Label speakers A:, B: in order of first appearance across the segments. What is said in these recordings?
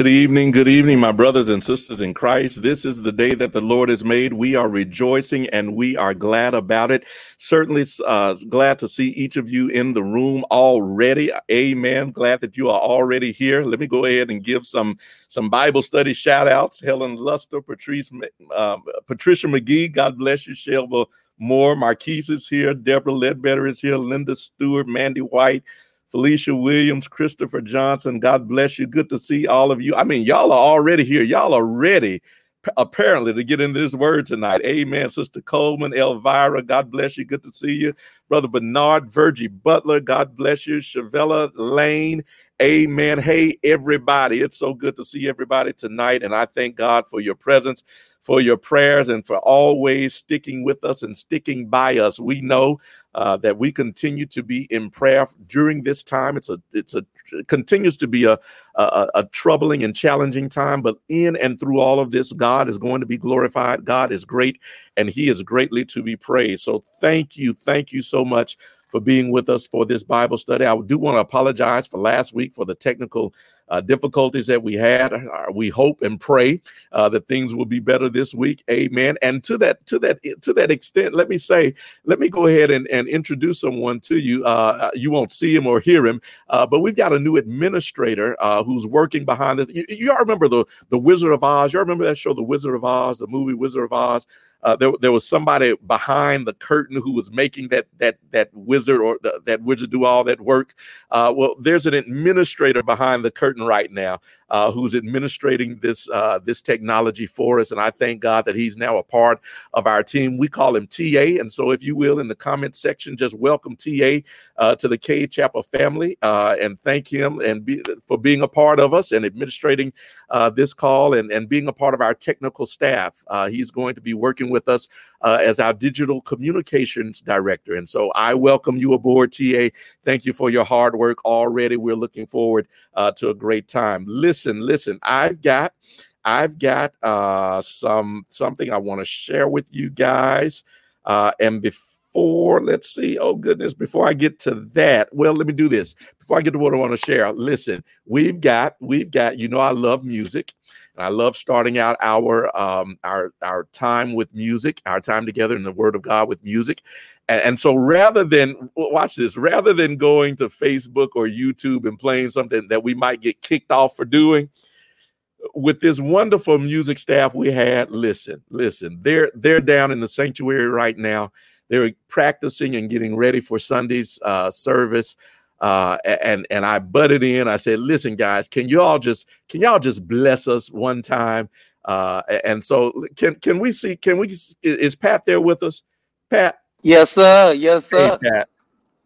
A: Good evening, good evening, my brothers and sisters in Christ. This is the day that the Lord has made. We are rejoicing and we are glad about it. Certainly uh, glad to see each of you in the room already. Amen. Glad that you are already here. Let me go ahead and give some some Bible study shout outs. Helen Luster, Patrice, uh, Patricia McGee, God bless you. Shelva Moore, Marquise is here. Deborah Ledbetter is here. Linda Stewart, Mandy White. Felicia Williams, Christopher Johnson. God bless you. Good to see all of you. I mean, y'all are already here. Y'all are ready, apparently, to get into this word tonight. Amen. Sister Coleman, Elvira, God bless you. Good to see you. Brother Bernard, Virgie Butler, God bless you. Shavella Lane, amen. Hey, everybody. It's so good to see everybody tonight. And I thank God for your presence for your prayers and for always sticking with us and sticking by us. We know uh, that we continue to be in prayer during this time. It's a it's a it continues to be a, a a troubling and challenging time, but in and through all of this, God is going to be glorified. God is great, and He is greatly to be praised. So thank you, thank you so much for being with us for this Bible study. I do want to apologize for last week for the technical uh, difficulties that we had. Uh, we hope and pray uh, that things will be better this week. Amen. And to that to that to that extent, let me say, let me go ahead and, and introduce someone to you. Uh, uh you won't see him or hear him, uh, but we've got a new administrator who's working behind this. You, you all remember the the Wizard of Oz? You all remember that show, The Wizard of Oz, the movie Wizard of Oz? Uh, there, there was somebody behind the curtain who was making that that that wizard or the, that wizard do all that work. Uh, well, there's an administrator behind the curtain right now uh, who's administrating this uh, this technology for us. And I thank God that he's now a part of our team. We call him TA. And so, if you will, in the comment section, just welcome TA uh, to the Cade Chapel family and thank him and be, for being a part of us and administrating uh, this call and, and being a part of our technical staff. Uh, he's going to be working with us as our digital communications director. And so, I welcome you aboard, TA. Thank you for your hard work already. We're looking forward to a great time. Listen listen, listen. I've got I've got uh some something I want to share with you guys. Uh and before let's see, oh goodness, before I get to that, well, let me do this. Before I get to what I want to share, listen, we've got we've got, you know, I love music. And I love starting out our um our our time with music, our time together in the word of God with music. And, and so rather than watch this, rather than going to Facebook or YouTube and playing something that we might get kicked off for doing, with this wonderful music staff we had, listen, listen, they're they're down in the sanctuary right now. They're practicing and getting ready for Sunday's uh, service. Uh, and and I butted in. I said, "Listen, guys, can you all just can y'all just bless us one time?" Uh, and so can can we see? Can we? Is Pat there with us? Pat,
B: Yes, sir. Yes, sir.
A: Hey,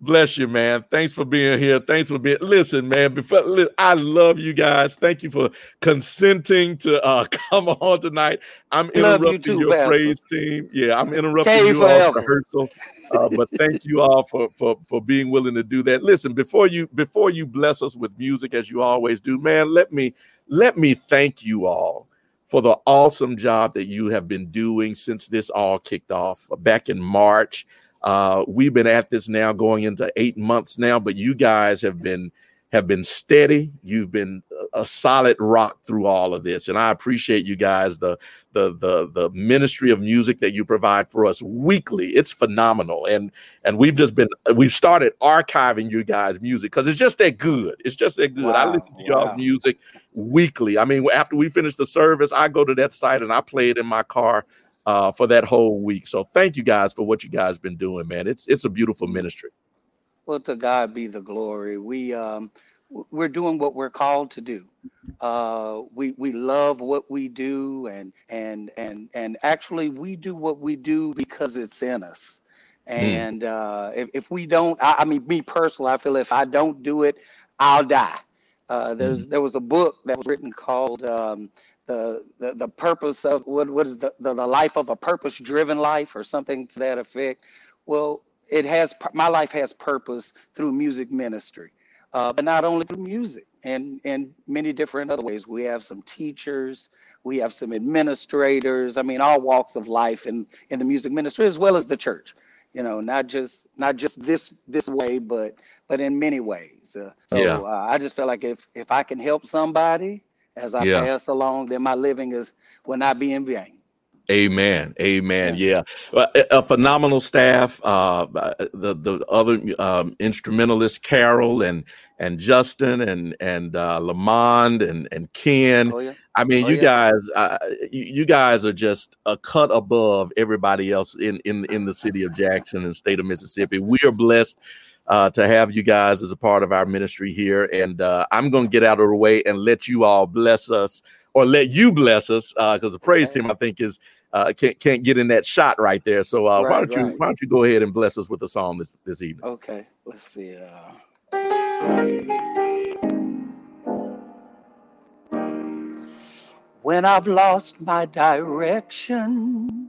A: Bless you, man. Thanks for being here. Thanks for being. Listen, man. Before I love you guys. Thank you for consenting to uh come on tonight. I'm interrupting you too, your Pastor. praise team. Yeah, I'm interrupting you all rehearsal. Uh, but thank you all for for for being willing to do that. Listen, before you before you bless us with music as you always do, man. Let me let me thank you all for the awesome job that you have been doing since this all kicked off back in March. Uh, we've been at this now going into eight months now, but you guys have been have been steady. You've been a solid rock through all of this, and I appreciate you guys the the the the ministry of music that you provide for us weekly. It's phenomenal, and and we've just been we've started archiving you guys' music because it's just that good. It's just that good. Wow, I listen to y'all's music weekly. I mean, after we finish the service, I go to that site and I play it in my car uh, for that whole week. So thank you guys for what you guys been doing, man. It's it's a beautiful ministry.
B: Well, to God be the glory. We um, we're doing what we're called to do. Uh, we we love what we do, and and and and actually, we do what we do because it's in us. Hmm. And mm. uh, if if we don't, I, I, mean, me personally, I feel if I don't do it, I'll die. Uh, there's mm. there was a book that was written called um, the, the the purpose of what what is the, the the life of a purpose driven life or something to that effect. Well, it has my life has purpose through music ministry, uh, but not only through music and and many different other ways. We have some teachers, we have some administrators. I mean, all walks of life in in the music ministry as well as the church. You know, not just not just this this way, but but in many ways. Uh, so yeah. uh, I just feel like if if I can help somebody as I
A: Yeah.
B: pass along, then my living is will not be in vain.
A: Amen. Amen. Yeah. Well, A, a phenomenal staff. Uh, the the other um, instrumentalists, Carol and and Justin and and uh, Lamond and and Ken.
B: Oh yeah.
A: I mean,
B: Oh,
A: you
B: yeah.
A: guys, uh, you, you guys are just a cut above everybody else in in in the city of Jackson and state of Mississippi. We are blessed uh, to have you guys as a part of our ministry here, and uh, I'm going to get out of the way and let you all bless us, or let you bless us, because the praise team I think is uh, can't can't get in that shot right there. So uh, why don't you why don't you go ahead and bless us with a song this this evening?
B: Okay. Let's see. Uh... When I've lost my direction,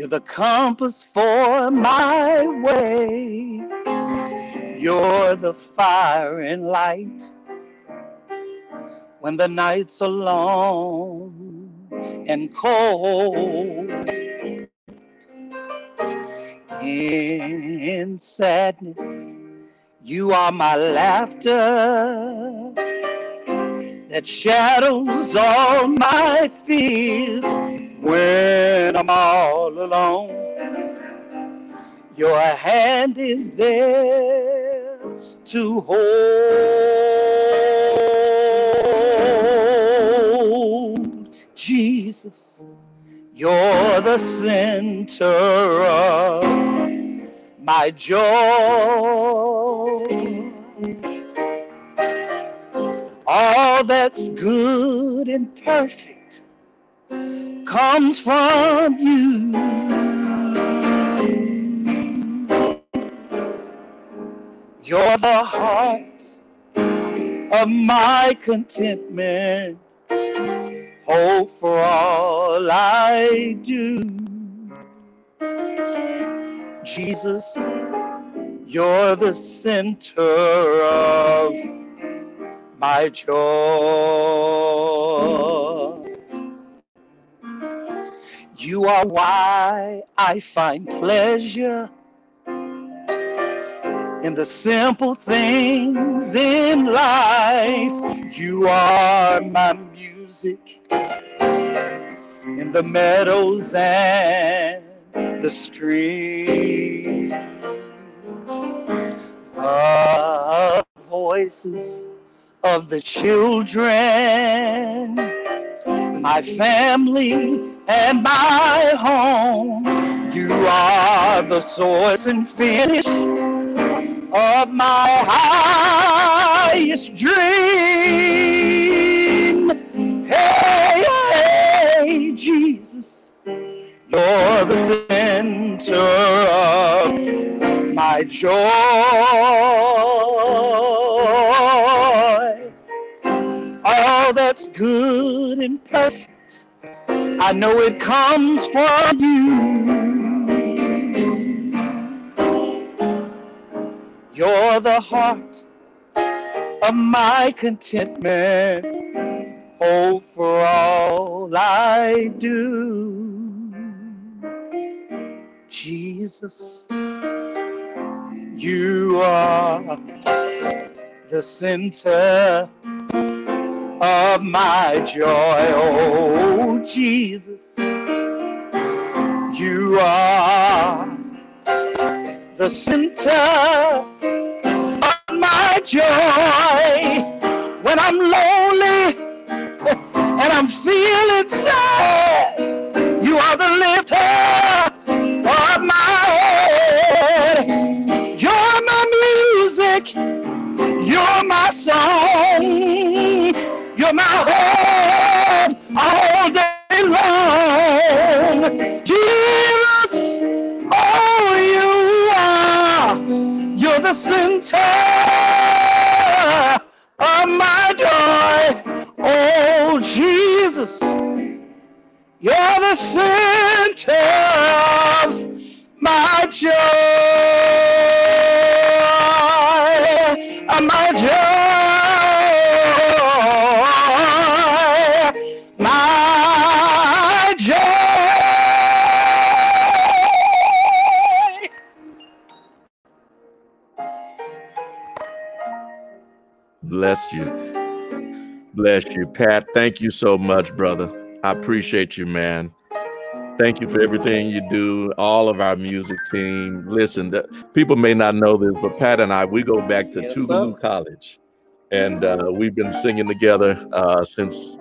B: you're the compass for my way. You're the fire and light when the nights are long and cold. In sadness, you are my laughter that shadows all my fears when I'm all alone. Your hand is there to hold. Jesus, you're the center of my joy. All that's good and perfect comes from you. You're the heart of my contentment, hope for all I do. Jesus, you're the center of my joy. You are why I find pleasure in the simple things in life. You are my music in the meadows and the streams. The voices of the children, my family and my home. You are the source and finish of my highest dream. Hey, hey, Jesus, you're the center of my joy. All that's good and perfect, I know it comes from you. You're the heart of my contentment, hope for all I do. Jesus, you are the center of my joy. Oh, Jesus, you are the center of my joy. When I'm lonely and I'm feeling sad, you are the My hope all day long. Jesus, oh, you are. You're the center of my joy. Oh, Jesus, you're the center of my joy. Of my joy.
A: Bless you. Bless you, Pat. Thank you so much, brother. I appreciate you, man. Thank you for everything you do, all of our music team. Listen, the, people may not know this, but Pat and I, we go back to yes, Tougaloo College. And uh, we've been singing together uh, since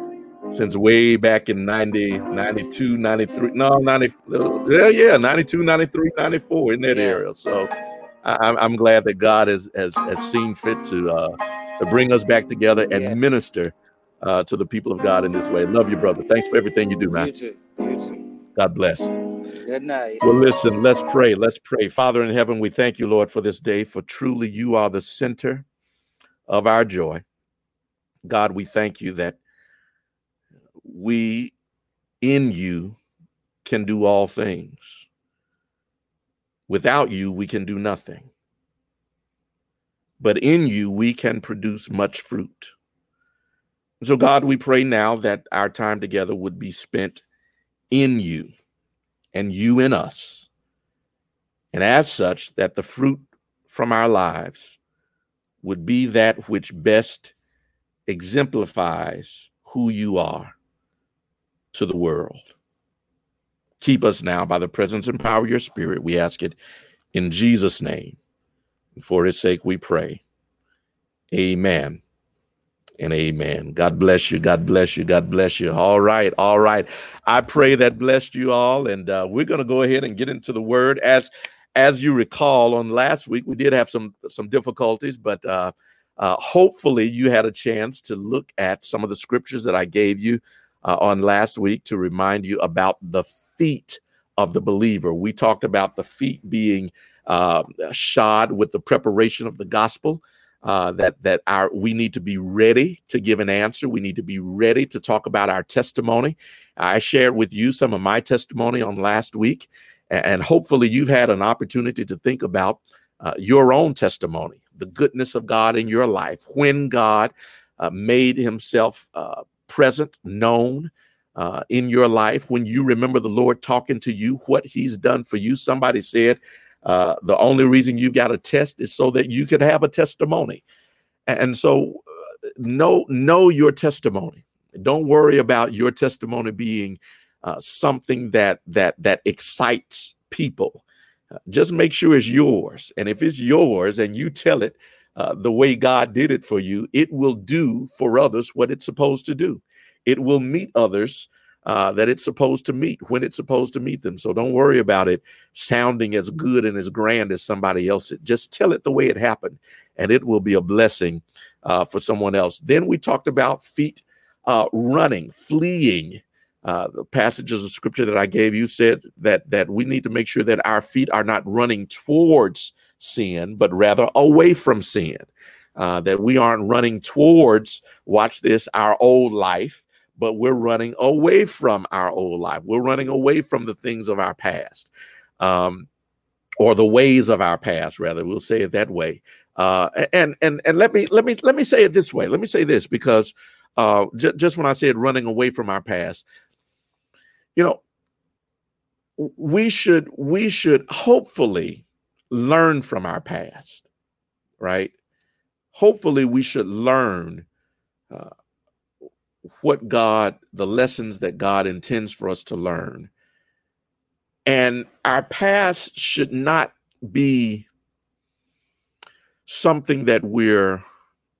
A: since way back in 90, 92, 93. No, 90, yeah, yeah, 92, 93, 94 in that yeah. area. So I, I'm glad that God has, has, has seen fit to uh, to bring us back together and yeah. minister uh, to the people of God in this way. Love you, brother. Thanks for everything you do, man.
B: You too. You too.
A: God bless.
B: Good night.
A: Well, listen, let's pray. Let's pray. Father in heaven, we thank you, Lord, for this day, for truly you are the center of our joy. God, we thank you that we in you can do all things. Without you, we can do nothing. But in you, we can produce much fruit. So, God, we pray now that our time together would be spent in you and you in us. And as such, that the fruit from our lives would be that which best exemplifies who you are to the world. Keep us now by the presence and power of your spirit. We ask it in Jesus' name. For his sake we pray. Amen and amen. God bless you. God bless you. God bless you. All right. All right. I pray that blessed you all. And uh, we're going to go ahead and get into the word. As as you recall, on last week we did have some some difficulties, but uh, uh, hopefully you had a chance to look at some of the scriptures that I gave you uh, on last week to remind you about the feet of the believer. We talked about the feet being uh, shod with the preparation of the gospel uh, that that our we need to be ready to give an answer. We need to be ready to talk about our testimony. I shared with you some of my testimony on last week, and hopefully you've had an opportunity to think about uh, your own testimony, the goodness of God in your life, when God uh, made Himself uh, present, known. Uh, in your life, when you remember the Lord talking to you, what He's done for you. Somebody said, uh, the only reason you've got a test is so that you could have a testimony. And so uh, know know your testimony. Don't worry about your testimony being uh, something that that that excites people. Uh, just make sure it's yours. And if it's yours and you tell it uh, the way God did it for you, it will do for others what it's supposed to do. It will meet others uh, that it's supposed to meet when it's supposed to meet them. So don't worry about it sounding as good and as grand as somebody else. Just tell it the way it happened, and it will be a blessing uh, for someone else. Then we talked about feet uh, running, fleeing. Uh, the passages of scripture that I gave you said that that we need to make sure that our feet are not running towards sin, but rather away from sin. Uh, that we aren't running towards, watch this, our old life, but we're running away from our old life. We're running away from the things of our past, um, or the ways of our past, rather. We'll say it that way. Uh, and and and let me let me let me say it this way. Let me say this because uh, j- just when I said running away from our past, you know, we should we should hopefully learn from our past, right? Hopefully, we should learn uh, what God, the lessons that God intends for us to learn. And our past should not be something that we're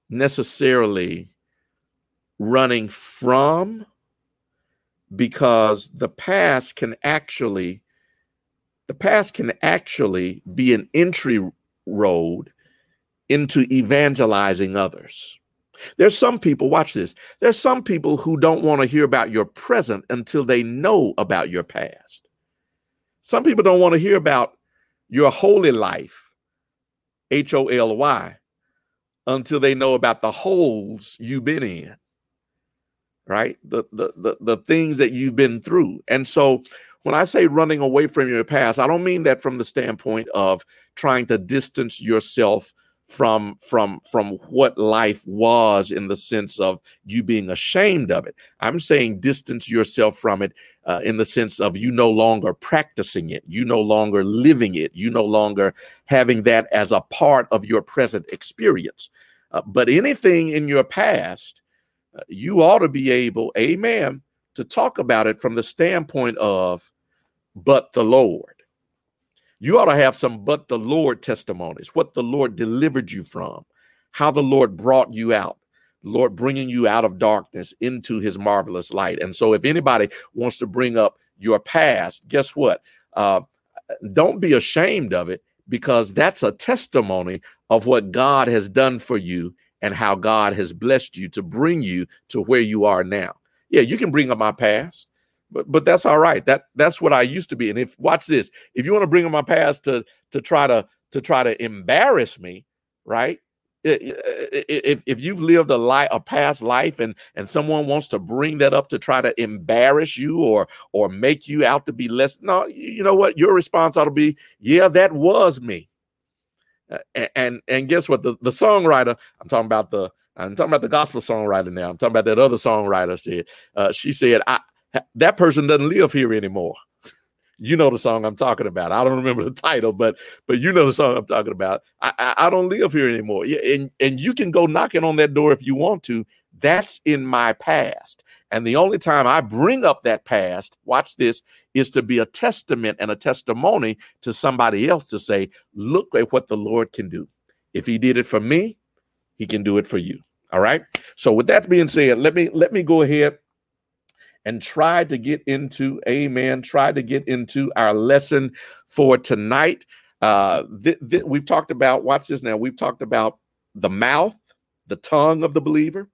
A: necessarily running from because the past can actually the past can actually be an entry road into evangelizing others there's some people, watch this. There's some people who don't want to hear about your present until they know about your past. Some people don't want to hear about your holy life, H O L Y, until they know about the holes you've been in, right? The, the, the, the things that you've been through. And so when I say running away from your past, I don't mean that from the standpoint of trying to distance yourself from from from what life was in the sense of you being ashamed of it i'm saying distance yourself from it uh, in the sense of you no longer practicing it you no longer living it you no longer having that as a part of your present experience uh, but anything in your past uh, you ought to be able, amen, to talk about it from the standpoint of, but the Lord. You ought to have some but the Lord testimonies, what the Lord delivered you from, how the Lord brought you out, Lord bringing you out of darkness into his marvelous light. And so, if anybody wants to bring up your past, guess what? Uh, don't be ashamed of it because that's a testimony of what God has done for you and how God has blessed you to bring you to where you are now. Yeah, you can bring up my past, but but that's all right. That that's what I used to be. And if watch this, if you want to bring up my past to to try to to try to embarrass me, right? if if you've lived a life a past life and and someone wants to bring that up to try to embarrass you or or make you out to be less no you know what your response ought to be yeah that was me uh, and and guess what the the songwriter i'm talking about the i'm talking about the gospel songwriter now i'm talking about that other songwriter said uh, she said i that person doesn't live here anymore you know the song I'm talking about. I don't remember the title, but but you know the song I'm talking about. I, I, I don't live here anymore. And and you can go knocking on that door if you want to. That's in my past. And the only time I bring up that past, watch this, is to be a testament and a testimony to somebody else to say, look at what the Lord can do. If he did it for me, he can do it for you. All right. So with that being said, let me let me go ahead and tried to get into, amen, tried to get into our lesson for tonight. Uh, th- th- we've talked about, watch this now, we've talked about the mouth, the tongue of the believer.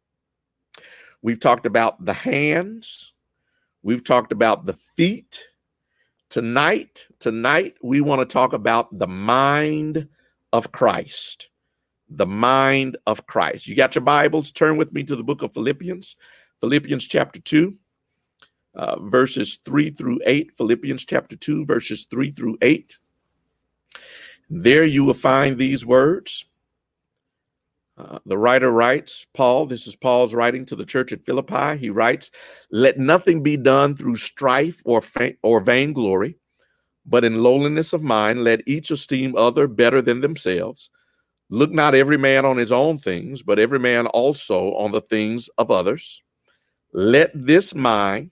A: We've talked about the hands. We've talked about the feet. Tonight, tonight, we want to talk about the mind of Christ. The mind of Christ. You got your Bibles? Turn with me to the book of Philippians, Philippians chapter 2 uh, verses 3 through 8, Philippians chapter 2, verses 3 through 8. There you will find these words. Uh, the writer writes, Paul, this is Paul's writing to the church at Philippi. He writes, Let nothing be done through strife or, fa- or vainglory, but in lowliness of mind, let each esteem other better than themselves. Look not every man on his own things, but every man also on the things of others. Let this mind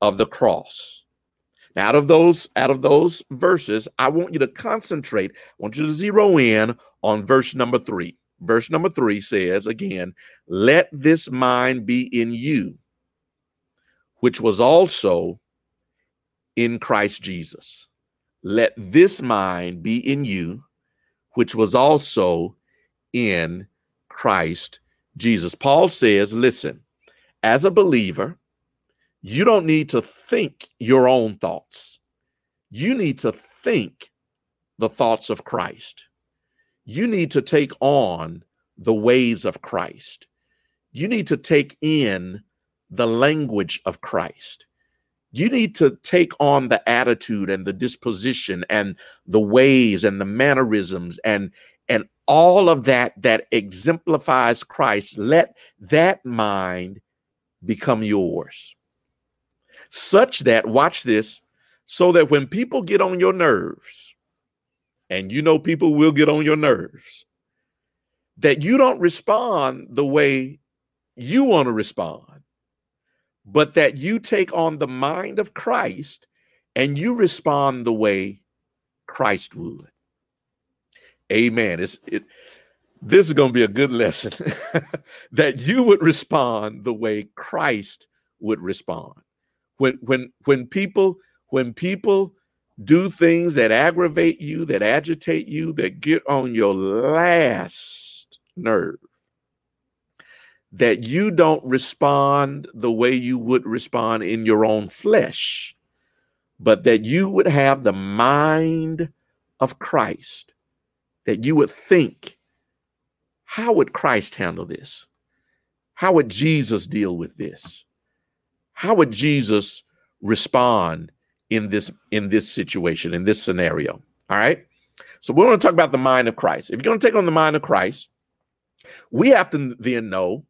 A: of the cross. Now, out of those, out of those verses, I want you to concentrate. I want you to zero in on verse number three. Verse number three says again, let this mind be in you, which was also in Christ Jesus. Let this mind be in you, which was also in Christ Jesus. Paul says, listen, as a believer, you don't need to think your own thoughts. You need to think the thoughts of Christ. You need to take on the ways of Christ. You need to take in the language of Christ. You need to take on the attitude and the disposition and the ways and the mannerisms and and all of that that exemplifies Christ. Let that mind become yours such that, watch this, so that when people get on your nerves, and you know people will get on your nerves, that you don't respond the way you want to respond, but that you take on the mind of Christ and you respond the way Christ would. Amen. It's, it, this is going to be a good lesson that you would respond the way Christ would respond when when when people when people do things that aggravate you, that agitate you, that get on your last nerve, that you don't respond the way you would respond in your own flesh, but that you would have the mind of Christ, that you would think, how would Christ handle this? how would Jesus deal with this? How would Jesus respond in this in this situation, in this scenario? All right. So we're going to talk about the mind of Christ. If you're going to take on the mind of Christ, we have to then know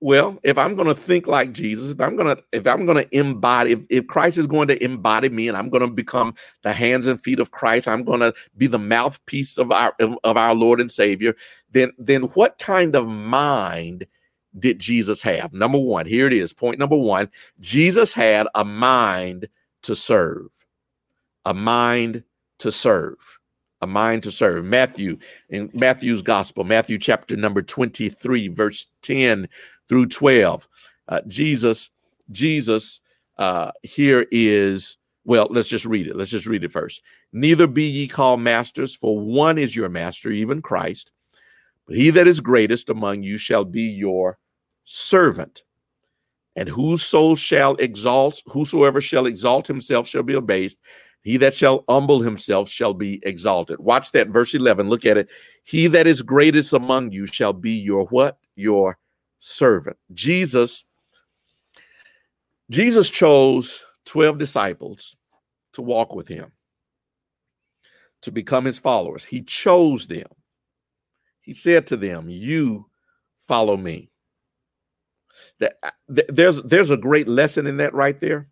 A: well if i'm going to think like jesus if i'm going to if i'm going to embody if, if christ is going to embody me and i'm going to become the hands and feet of christ i'm going to be the mouthpiece of our of our lord and savior then then what kind of mind did jesus have number one here it is point number one jesus had a mind to serve a mind to serve a mind to serve. Matthew, in Matthew's gospel, Matthew chapter number 23, verse 10 through 12. Uh, Jesus, Jesus uh, here is, well, let's just read it. Let's just read it first. Neither be ye called masters, for one is your master, even Christ. But he that is greatest among you shall be your servant. And whoso shall exalt, whosoever shall exalt himself shall be abased, he that shall humble himself shall be exalted. Watch that verse 11. Look at it. He that is greatest among you shall be your what? Your servant. Jesus Jesus chose 12 disciples to walk with him, to become his followers. He chose them. He said to them, "You follow me." That there's there's a great lesson in that right there.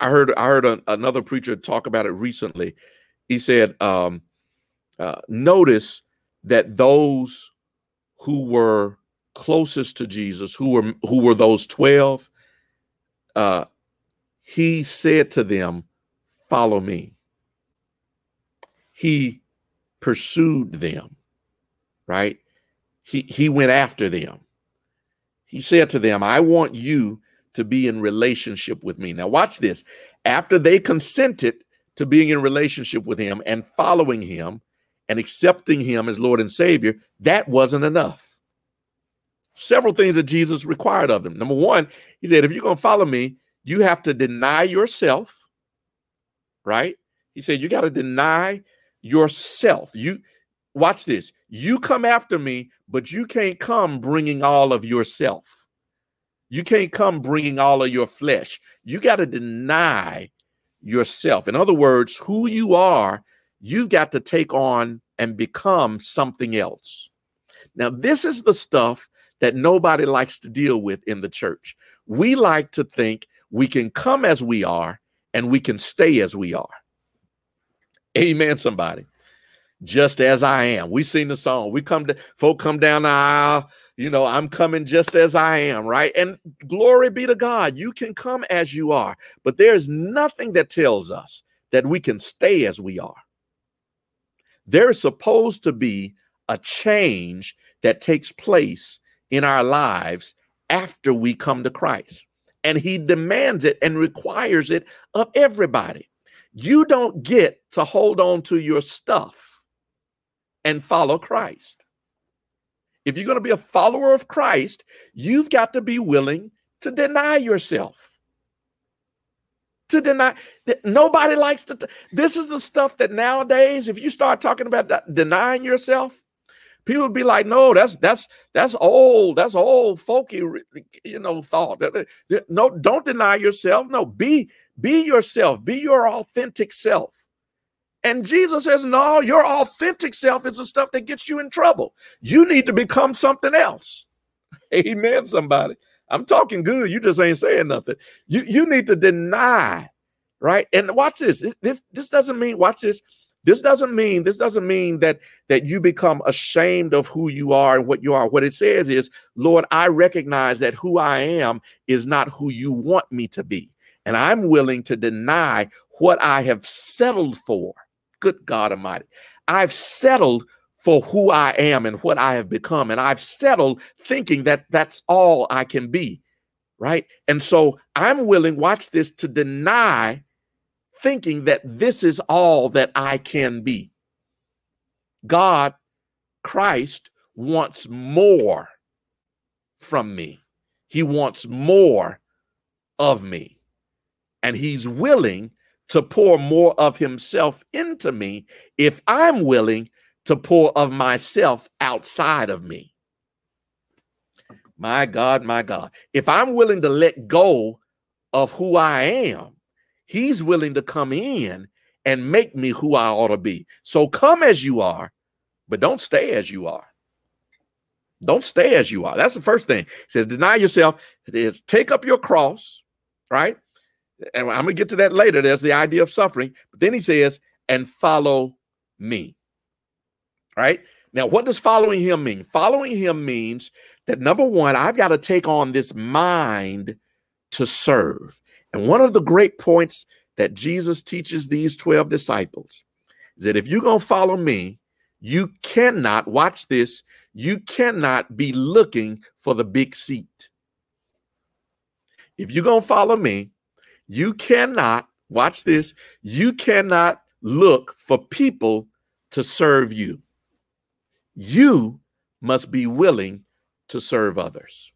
A: I heard I heard a, another preacher talk about it recently. He said, um, uh, "Notice that those who were closest to Jesus, who were who were those twelve, uh, he said to them, "Follow me." He pursued them, right? He he went after them. He said to them, "I want you." to be in relationship with me. Now, watch this. After they consented to being in relationship with him and following him and accepting him as Lord and Savior, that wasn't enough. Several things that Jesus required of them. Number one, he said, if you're going to follow me, you have to deny yourself, right? He said, you got to deny yourself. You watch this. You come after me, but you can't come bringing all of yourself. You can't come bringing all of your flesh. You got to deny yourself. In other words, who you are, you've got to take on and become something else. Now, this is the stuff that nobody likes to deal with in the church. We like to think we can come as we are and we can stay as we are. Amen, somebody. Just as I am. We sing the song. We come to folk come down the aisle you know, I'm coming just as I am, right? And glory be to God, you can come as you are, but there's nothing that tells us that we can stay as we are. There's supposed to be a change that takes place in our lives after we come to Christ. And he demands it and requires it of everybody. You don't get to hold on to your stuff and follow Christ. If you're going to be a follower of Christ, you've got to be willing to deny yourself. To deny that nobody likes to. T- this is the stuff that nowadays, if you start talking about denying yourself, people would be like, "No, that's that's that's old. That's old folky, you know, thought. No, don't deny yourself. No, be be yourself. Be your authentic self. And Jesus says, No, your authentic self is the stuff that gets you in trouble. You need to become something else. Amen, somebody. I'm talking good. You just ain't saying nothing. You, you need to deny, right? And watch this. This, this doesn't mean, watch this. This doesn't mean, this doesn't mean that that you become ashamed of who you are and what you are. What it says is, Lord, I recognize that who I am is not who you want me to be. And I'm willing to deny what I have settled for Good God Almighty. I've settled for who I am and what I have become. And I've settled thinking that that's all I can be. Right. And so I'm willing, watch this, to deny thinking that this is all that I can be. God, Christ, wants more from me. He wants more of me. And he's willing to pour more of himself into me if I'm willing to pour of myself outside of me. My God, my God. If I'm willing to let go of who I am, he's willing to come in and make me who I ought to be. So come as you are, but don't stay as you are. Don't stay as you are. That's the first thing. He says, deny yourself. It is take up your cross, right? And I'm gonna get to that later. There's the idea of suffering. But then he says, and follow me. Right? Now, what does following him mean? Following him means that number one, I've got to take on this mind to serve. And one of the great points that Jesus teaches these 12 disciples is that if you're going to follow me, you cannot, watch this, you cannot be looking for the big seat. If you're going to follow me, you cannot, watch this, you cannot look for people to serve you. You must be willing to serve others.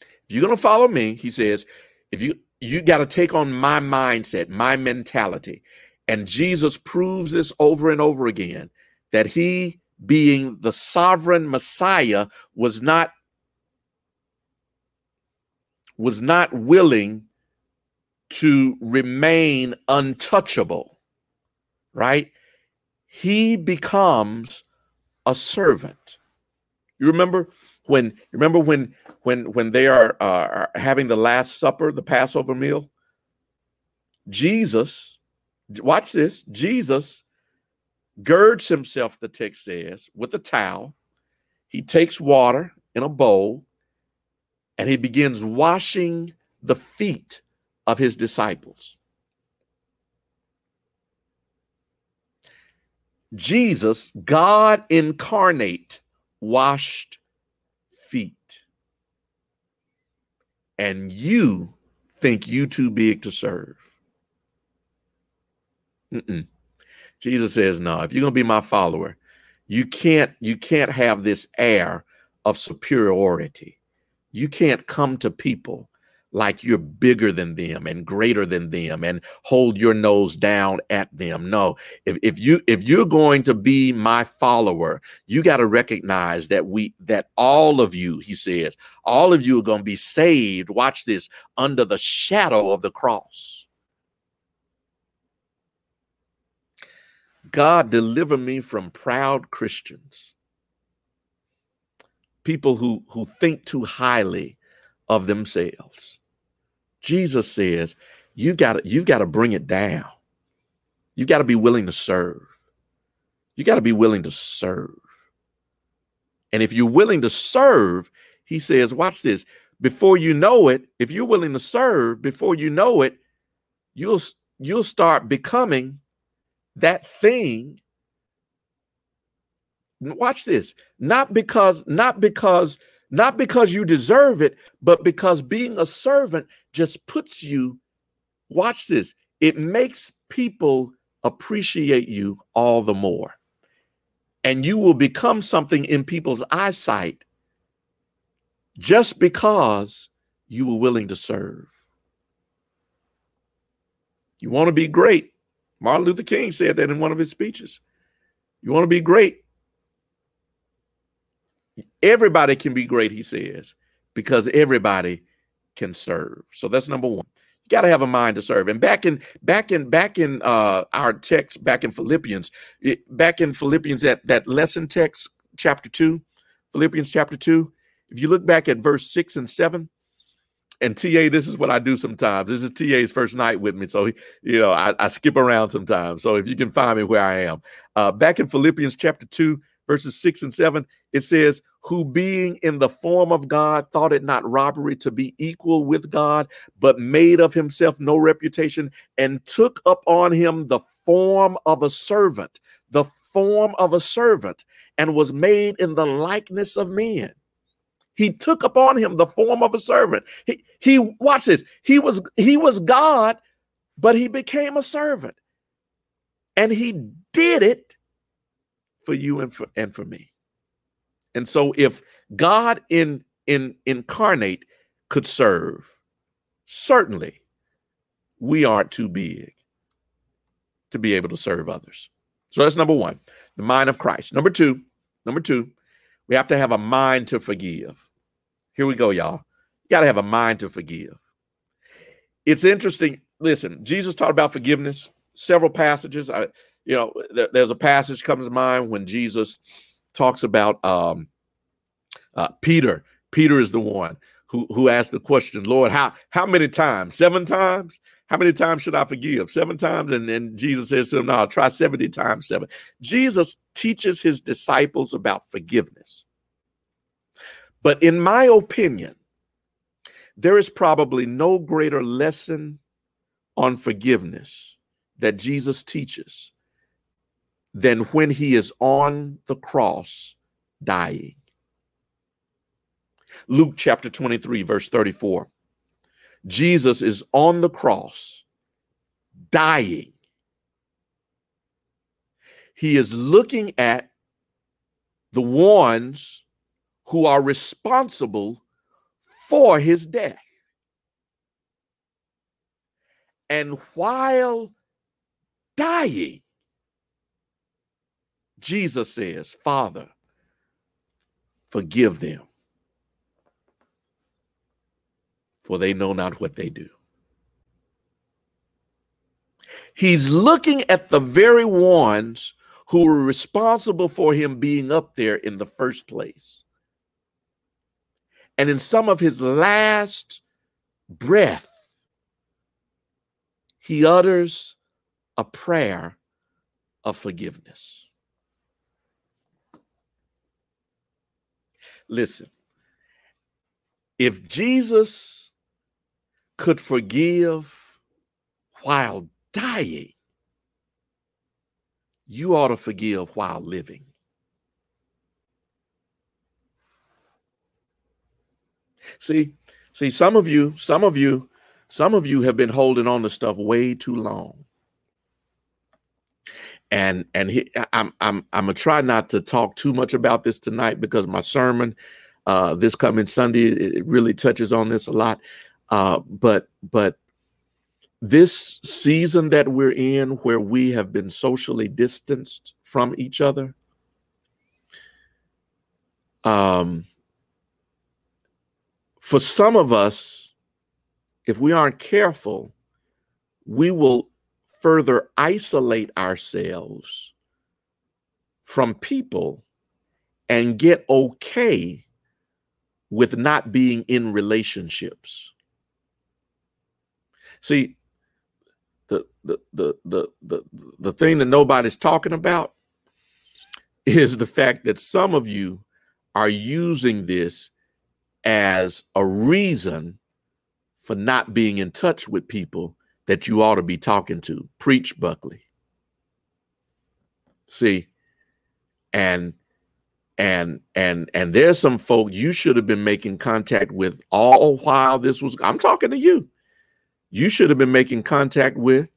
A: If you're going to follow me, he says, if you you got to take on my mindset, my mentality. And Jesus proves this over and over again that he, being the sovereign Messiah, was not was not willing to remain untouchable, right? He becomes a servant. You remember when remember when when when they are, uh, are having the last supper, the Passover meal? Jesus, watch this, Jesus girds himself, the text says, with a towel. He takes water in a bowl and he begins washing the feet of his disciples. Jesus, God incarnate, washed feet. And you think you too big to serve. Mm-mm. Jesus says, no, if you're going to be my follower, you can't you can't have this air of superiority. You can't come to people like you're bigger than them and greater than them and hold your nose down at them. No, if, if you if you're going to be my follower, you got to recognize that we that all of you, he says, all of you are going to be saved. Watch this under the shadow of the cross. God deliver me from proud Christians. People who who think too highly of themselves Jesus says, you got you've got to bring it down. You got to be willing to serve. You got to be willing to serve. And if you're willing to serve, he says, watch this. Before you know it, if you're willing to serve, before you know it, you'll you'll start becoming that thing watch this not because not because not because you deserve it, but because being a servant just puts you, watch this, it makes people appreciate you all the more. And you will become something in people's eyesight just because you were willing to serve. You want to be great. Martin Luther King said that in one of his speeches. You want to be great. Everybody can be great, he says, because everybody can serve. So that's number one. You got to have a mind to serve. And back in back in back in uh, our text, back in Philippians, it, back in Philippians that that lesson text, chapter two, Philippians chapter two. If you look back at verse six and seven, and TA, this is what I do sometimes. This is TA's first night with me, so you know I, I skip around sometimes. So if you can find me where I am, uh, back in Philippians chapter two, verses six and seven, it says, who being in the form of God thought it not robbery to be equal with God, but made of himself no reputation and took up on him the form of a servant, the form of a servant, and was made in the likeness of men. He took upon him the form of a servant. He he watch this. He was he was God, but he became a servant. And he did it for you and for and for me. And so if God in in incarnate could serve, certainly we aren't too big to be able to serve others. So that's number one, the mind of Christ. Number two, number two, We have to have a mind to forgive. Here we go, y'all. You got to have a mind to forgive. It's interesting. Listen, Jesus taught about forgiveness, several passages. I, you know, th- there's a passage comes to mind when Jesus talks about um, uh, Peter. Peter is the one who who asked the question, Lord, how how many times? Seven times? How many times should I forgive? Seven times? And then Jesus says to him, No, I'll try 70 times seven. Jesus teaches his disciples about forgiveness. But in my opinion, there is probably no greater lesson on forgiveness that Jesus teaches than when he is on the cross dying. Luke chapter 23, verse 34. Jesus is on the cross, dying. He is looking at the ones who are responsible for his death. And while dying, Jesus says, Father, forgive them, for they know not what they do. He's looking at the very ones who were responsible for him being up there in the first place. And in some of his last breath, he utters a prayer of forgiveness. Listen, if Jesus could forgive while dying, you ought to forgive while living. See, see, some of you, some of you, some of you have been holding on to stuff way too long. And and he, I'm I'm I'm gonna try not to talk too much about this tonight because my sermon uh, this coming Sunday it really touches on this a lot. Uh, but but this season that we're in, where we have been socially distanced from each other, um, for some of us, if we aren't careful, we will further isolate ourselves from people and get okay with not being in relationships. See, the the the the the, the thing that nobody's talking about is the fact that some of you are using this as a reason for not being in touch with people that you ought to be talking to. Preach, Buckley. See, and and and and there's some folk you should have been making contact with all while this was I'm talking to you. You should have been making contact with.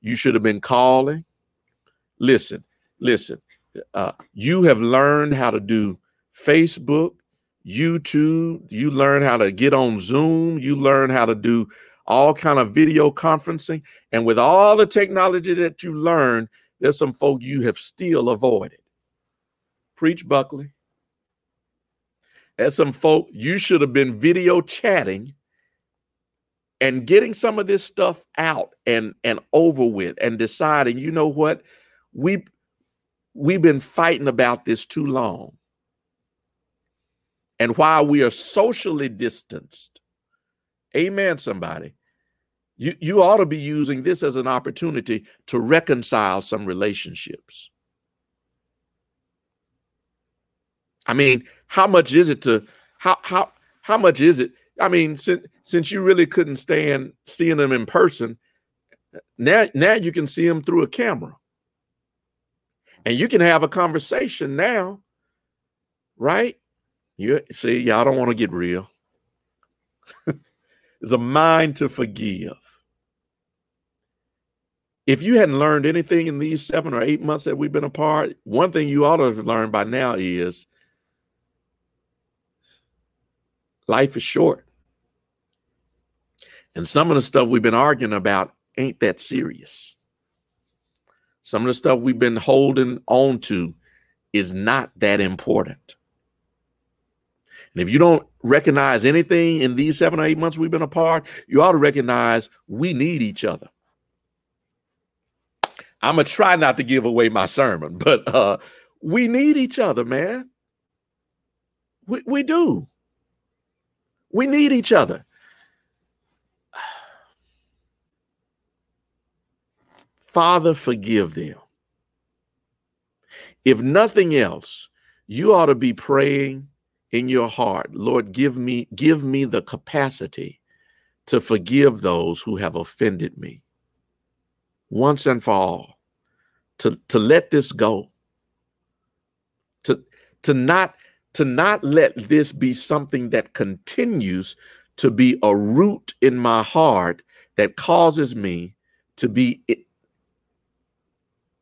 A: You should have been calling. Listen, listen. Uh, you have learned how to do Facebook, YouTube, you learn how to get on Zoom, you learn how to do all kind of video conferencing. And with all the technology that you've learned, there's some folk you have still avoided. Preach Buckley. There's some folk you should have been video chatting and getting some of this stuff out and and over with and deciding, you know what? We we've been fighting about this too long. And while we are socially distanced, amen, somebody, you, you ought to be using this as an opportunity to reconcile some relationships. I mean, how much is it to how how how much is it? I mean, since since you really couldn't stand seeing them in person, now now you can see them through a camera. And you can have a conversation now, right? You see, y'all don't want to get real. it's a mind to forgive. If you hadn't learned anything in these seven or eight months that we've been apart, one thing you ought to have learned by now is life is short. And some of the stuff we've been arguing about ain't that serious. Some of the stuff we've been holding on to is not that important. And if you don't recognize anything in these seven or eight months we've been apart, you ought to recognize we need each other. I'm gonna try not to give away my sermon, but uh, we need each other, man. We, we do. We need each other. Father, forgive them. If nothing else, you ought to be praying in your heart, Lord, give me give me the capacity to forgive those who have offended me once and for all. To to let this go. To to not to not let this be something that continues to be a root in my heart that causes me to be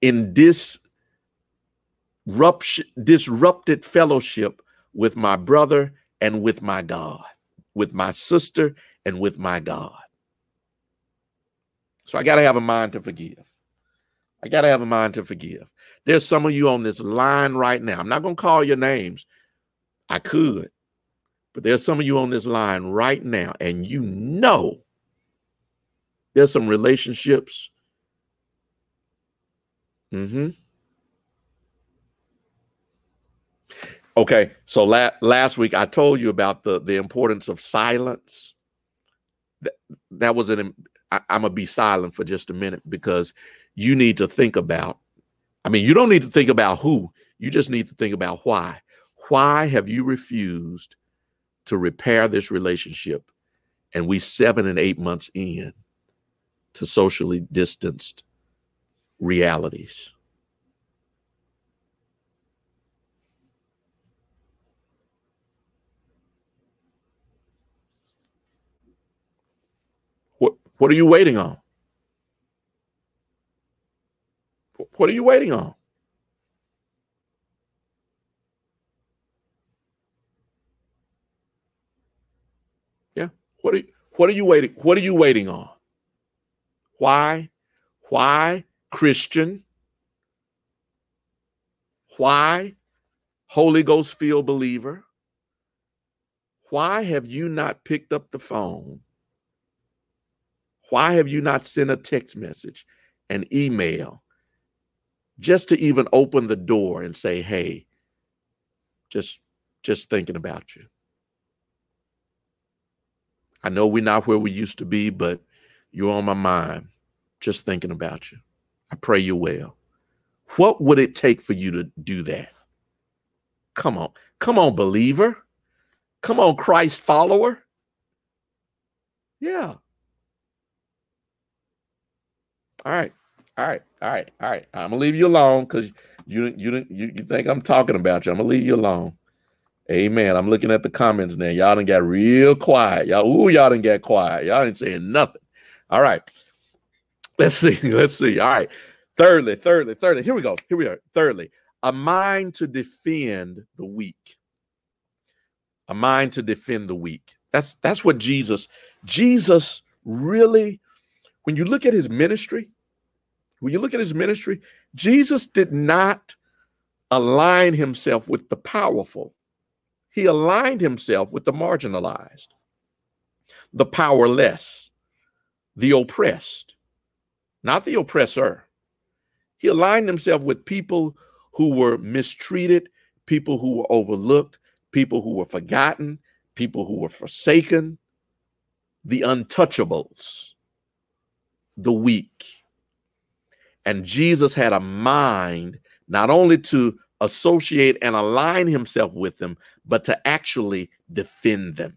A: in this disrupted fellowship with my brother and with my God, with my sister and with my God. So I got to have a mind to forgive. I got to have a mind to forgive. There's some of you on this line right now. I'm not going to call your names. I could, but there's some of you on this line right now, and you know there's some relationships. Mm-hmm. Okay, so la- last week I told you about the the importance of silence. That, that was an. I, I'm gonna be silent for just a minute because you need to think about. I mean, you don't need to think about who. You just need to think about why. Why have you refused to repair this relationship? And we seven and eight months in to socially distanced realities. What are you waiting on? What are you waiting on? Yeah. What are you, what are you waiting? What are you waiting on? Why? Why Christian? Why Holy Ghost filled believer? Why have you not picked up the phone? Why have you not sent a text message, an email, just to even open the door and say, "Hey, just just thinking about you." I know we're not where we used to be, but you're on my mind. Just thinking about you. I pray you well. What would it take for you to do that? Come on. Come on, believer. Come on, Christ follower. Yeah. All right. All right. All right. All right. I'm gonna leave you alone because you you you you think I'm talking about you. I'm gonna leave you alone. Amen. I'm looking at the comments now. Y'all done got real quiet. Y'all, ooh, y'all done got quiet. Y'all ain't saying nothing. All right. Let's see. Let's see. All right. Thirdly, thirdly, thirdly. Here we go. Here we are. Thirdly, a mind to defend the weak. A mind to defend the weak. That's that's what Jesus, Jesus really, when you look at his ministry, when you look at his ministry, Jesus did not align himself with the powerful he aligned himself with the marginalized, the powerless, the oppressed, not the oppressor. He aligned himself with people who were mistreated, people who were overlooked, people who were forgotten, people who were forsaken, the untouchables, the weak. And Jesus had a mind not only to associate and align himself with them, but to actually defend them.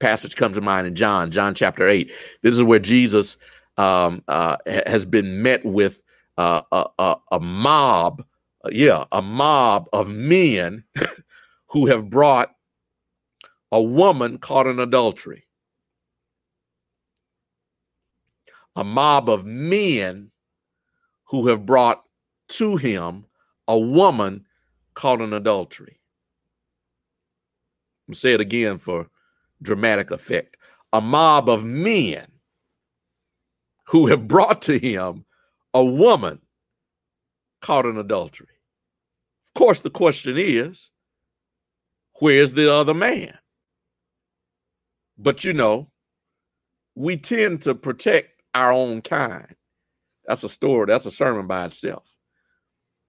A: Passage comes to mind in John, John chapter 8. This is where Jesus um, uh, has been met with uh, a, a, a mob, yeah, a mob of men who have brought a woman caught in adultery. A mob of men who have brought to him a woman caught in adultery. I'm say it again for dramatic effect. A mob of men who have brought to him a woman caught in adultery. Of course, the question is Where's the other man? But you know, we tend to protect our own kind. That's a story, that's a sermon by itself.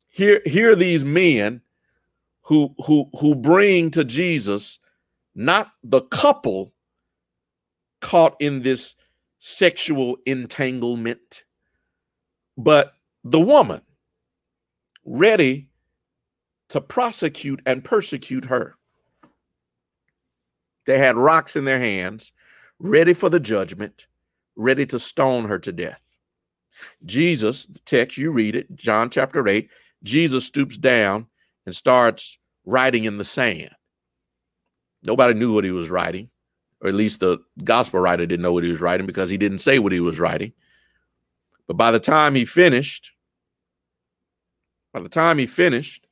A: Here, here are these men who who who bring to Jesus not the couple caught in this sexual entanglement, but the woman ready to prosecute and persecute her. They had rocks in their hands, ready for the judgment, ready to stone her to death. Jesus, the text, you read it, John chapter 8, Jesus stoops down and starts writing in the sand. Nobody knew what he was writing, or at least the gospel writer didn't know what he was writing because he didn't say what he was writing. But by the time he finished, by the time he finished,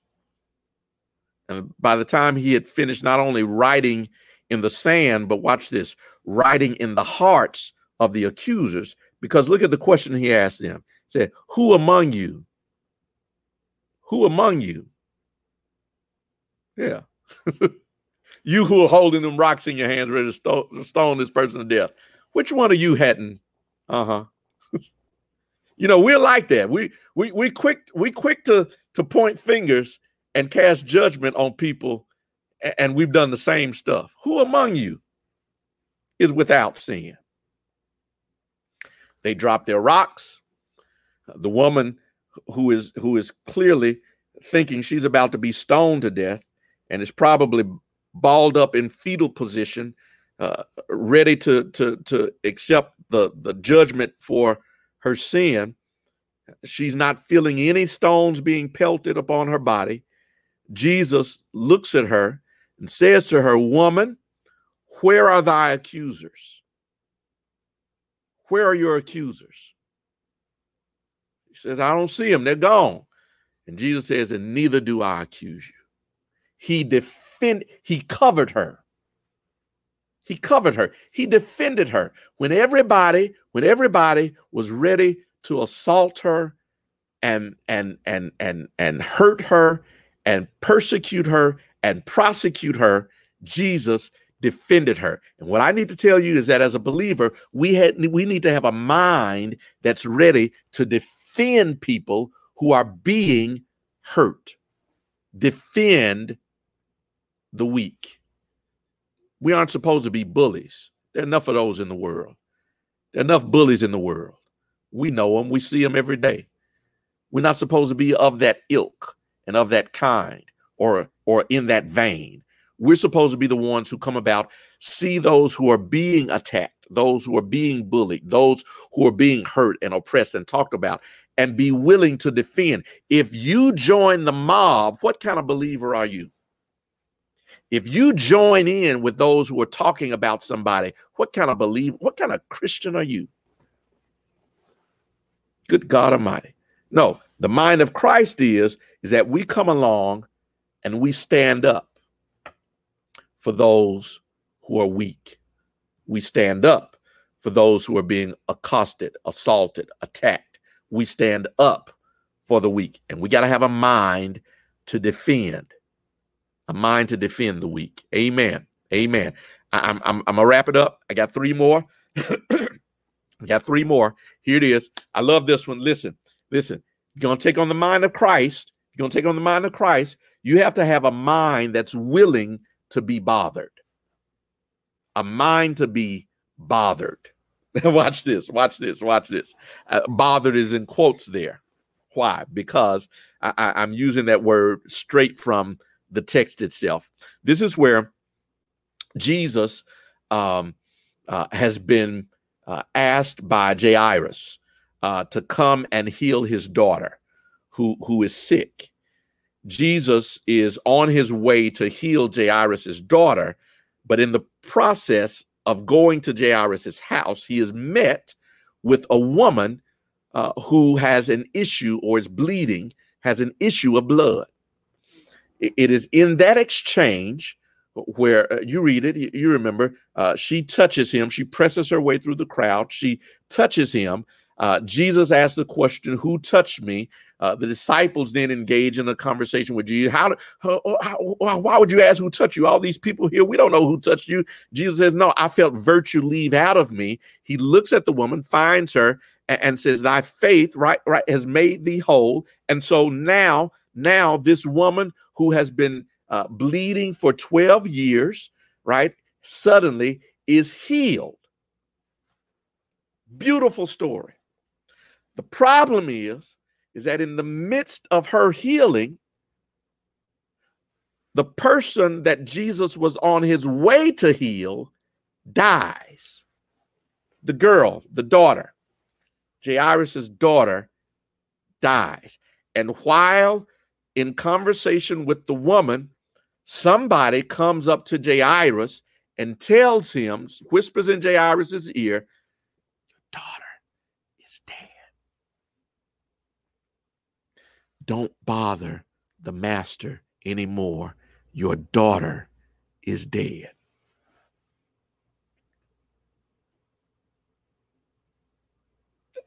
A: and by the time he had finished not only writing in the sand, but watch this, writing in the hearts of the accusers, because look at the question he asked them. He said, Who among you? Who among you? Yeah. you who are holding them rocks in your hands ready to, sto- to stone this person to death. Which one of you hadn't? Uh-huh. you know, we're like that. We we we quick we quick to to point fingers and cast judgment on people, and we've done the same stuff. Who among you is without sin? They drop their rocks. The woman who is who is clearly thinking she's about to be stoned to death and is probably balled up in fetal position, uh, ready to to to accept the the judgment for her sin. She's not feeling any stones being pelted upon her body. Jesus looks at her and says to her, Woman, where are thy accusers? Where are your accusers? He says, I don't see them. They're gone. And Jesus says, And neither do I accuse you. He defend he covered her. He covered her. He defended her. When everybody, when everybody was ready to assault her and and and and and hurt her and persecute her and prosecute her, Jesus defended her. And what I need to tell you is that as a believer, we had we need to have a mind that's ready to defend people who are being hurt. Defend the weak. We aren't supposed to be bullies. There are enough of those in the world. There are enough bullies in the world. We know them, we see them every day. We're not supposed to be of that ilk and of that kind or or in that vein. We're supposed to be the ones who come about, see those who are being attacked, those who are being bullied, those who are being hurt and oppressed and talked about, and be willing to defend. If you join the mob, what kind of believer are you? If you join in with those who are talking about somebody, what kind of believer, what kind of Christian are you? Good God Almighty. No, the mind of Christ is, is that we come along and we stand up for those who are weak. We stand up for those who are being accosted, assaulted, attacked. We stand up for the weak. And we got to have a mind to defend, a mind to defend the weak. Amen. Amen. I, am I'm, I'm going to wrap it up. I got three more. I got three more. Here it is. I love this one. Listen, listen. You're going to take on the mind of Christ. You're going to take on the mind of Christ. You have to have a mind that's willing to be bothered. A mind to be bothered. watch this. Watch this. Watch this. Uh, bothered is in quotes there. Why? Because I, I, I'm using that word straight from the text itself. This is where Jesus um, uh, has been uh, asked by Jairus uh, to come and heal his daughter who, who is sick. Jesus is on his way to heal Jairus' daughter, but in the process of going to Jairus' house, he is met with a woman uh, who has an issue or is bleeding, has an issue of blood. it is in that exchange where uh, you read it, you, you remember, uh, she touches him, she presses her way through the crowd, she touches him. Uh, Jesus asks the question, Who touched me? Uh, the disciples then engage in a conversation with Jesus. How, how, how, why would you ask who touched you? All these people here, we don't know who touched you. Jesus says, No, I felt virtue leave out of me. He looks at the woman, finds her, and, and says, Thy faith, right, right, has made thee whole. And so now, now this woman who has been uh, bleeding for 12 years, right, suddenly is healed. Beautiful story. The problem is is that in the midst of her healing, the person that Jesus was on his way to heal dies. The girl, the daughter, Jairus' daughter, dies. And while in conversation with the woman, somebody comes up to Jairus and tells him, whispers in Jairus' ear, Your daughter is dead. Don't bother the master anymore. Your daughter is dead.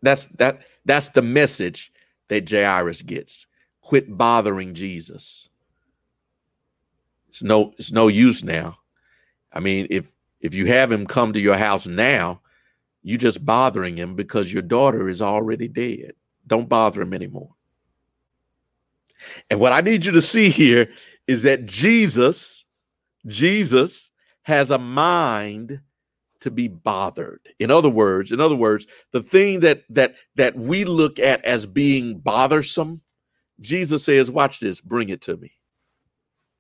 A: That's that that's the message that Jairus gets. Quit bothering Jesus. It's no it's no use now. I mean, if if you have him come to your house now, you're just bothering him because your daughter is already dead. Don't bother him anymore. And what I need you to see here is that Jesus, Jesus has a mind to be bothered. In other words, in other words, the thing that that that we look at as being bothersome, Jesus says, watch this, bring it to me.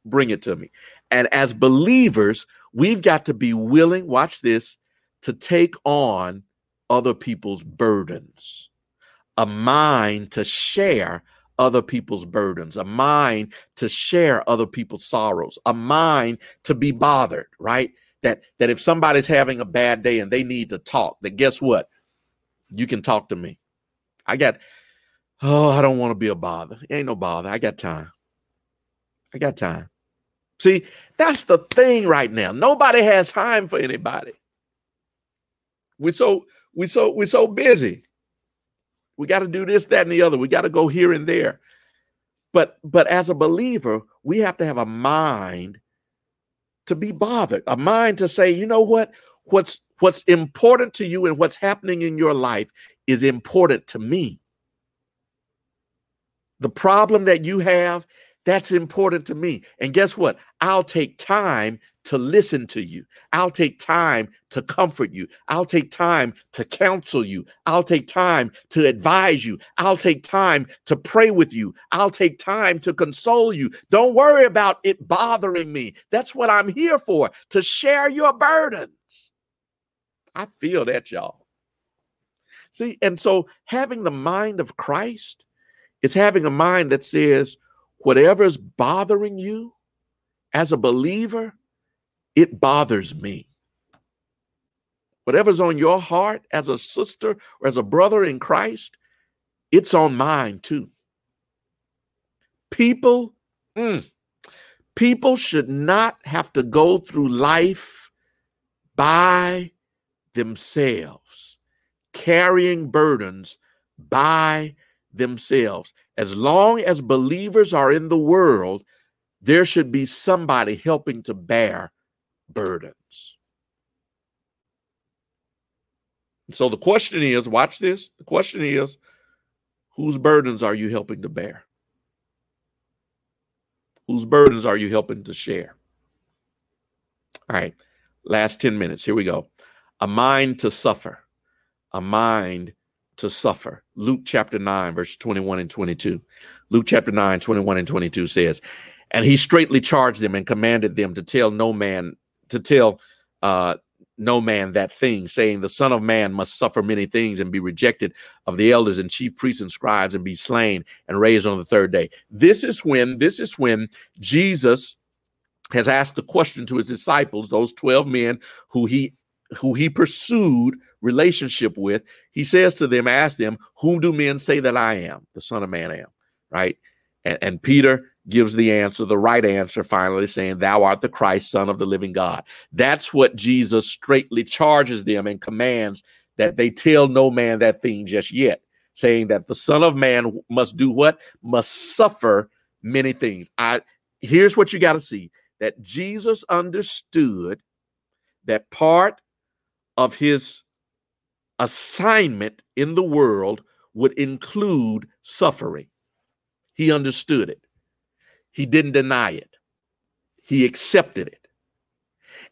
A: Bring it to me. And as believers, we've got to be willing, watch this, to take on other people's burdens, a mind to share other people's burdens, a mind to share other people's sorrows, a mind to be bothered, right? That that if somebody's having a bad day and they need to talk, that guess what? You can talk to me. I got oh, I don't want to be a bother. Ain't no bother. I got time. I got time. See, that's the thing right now. Nobody has time for anybody. We're so we so we're so busy. We got to do this, that, and the other. We got to go here and there. But but as a believer, we have to have a mind to be bothered, a mind to say, you know what? What's what's important to you and what's happening in your life is important to me. The problem that you have that's important to me. And guess what? I'll take time to listen to you. I'll take time to comfort you. I'll take time to counsel you. I'll take time to advise you. I'll take time to pray with you. I'll take time to console you. Don't worry about it bothering me. That's what I'm here for, to share your burdens. I feel that, y'all. See, and so having the mind of Christ is having a mind that says, whatever's bothering you as a believer, it bothers me. Whatever's on your heart as a sister or as a brother in Christ, it's on mine too. People, mm, people should not have to go through life by themselves, carrying burdens by themselves. As long as believers are in the world, there should be somebody helping to bear burdens. So the question is watch this. The question is whose burdens are you helping to bear? Whose burdens are you helping to share? All right, last 10 minutes. Here we go. A mind to suffer, a mind to suffer. Luke chapter 9, verse 21 and 22. Luke chapter 9, 21 and 22 says, And he straightly charged them and commanded them to tell no man, to tell uh, no man that thing, saying, The Son of Man must suffer many things and be rejected of the elders and chief priests and scribes and be slain and raised on the third day. This is when, this is when Jesus has asked the question to his disciples, those 12 men who he who he pursued relationship with, he says to them, ask them, whom do men say that I am? The Son of Man am, right? And, and Peter gives the answer, the right answer, finally saying, Thou art the Christ, Son of the living God. That's what Jesus straightly charges them and commands that they tell no man that thing just yet. saying that the Son of Man must do what? Must suffer many things. I here's what you got to see that Jesus understood that part of his assignment in the world would include suffering. He understood it. He didn't deny it. He accepted it.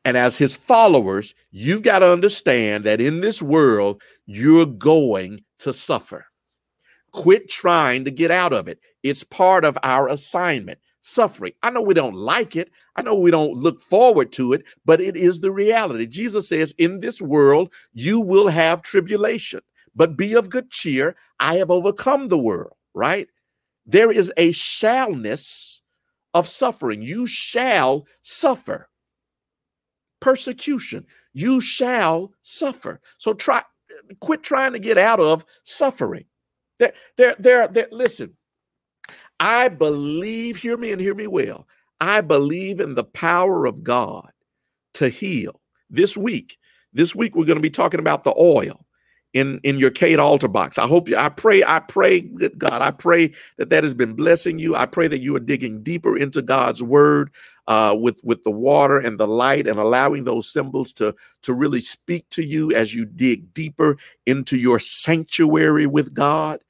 A: And as his followers, you've got to understand that in this world, you're going to suffer. Quit trying to get out of it. It's part of our assignment suffering. I know we don't like it. I know we don't look forward to it, but it is the reality. Jesus says, In this world, you will have tribulation, but be of good cheer. I have overcome the world, right? There is a shallness of suffering. You shall suffer persecution. You shall suffer. So try, quit trying to get out of suffering. There, there, there, there. Listen, I believe, hear me and hear me well. I believe in the power of God to heal. This week, this week we're going to be talking about the oil in in your Cade altar box. I hope you. I pray. I pray that God. I pray that that has been blessing you. I pray that you are digging deeper into God's word uh, with with the water and the light, and allowing those symbols to to really speak to you as you dig deeper into your sanctuary with God.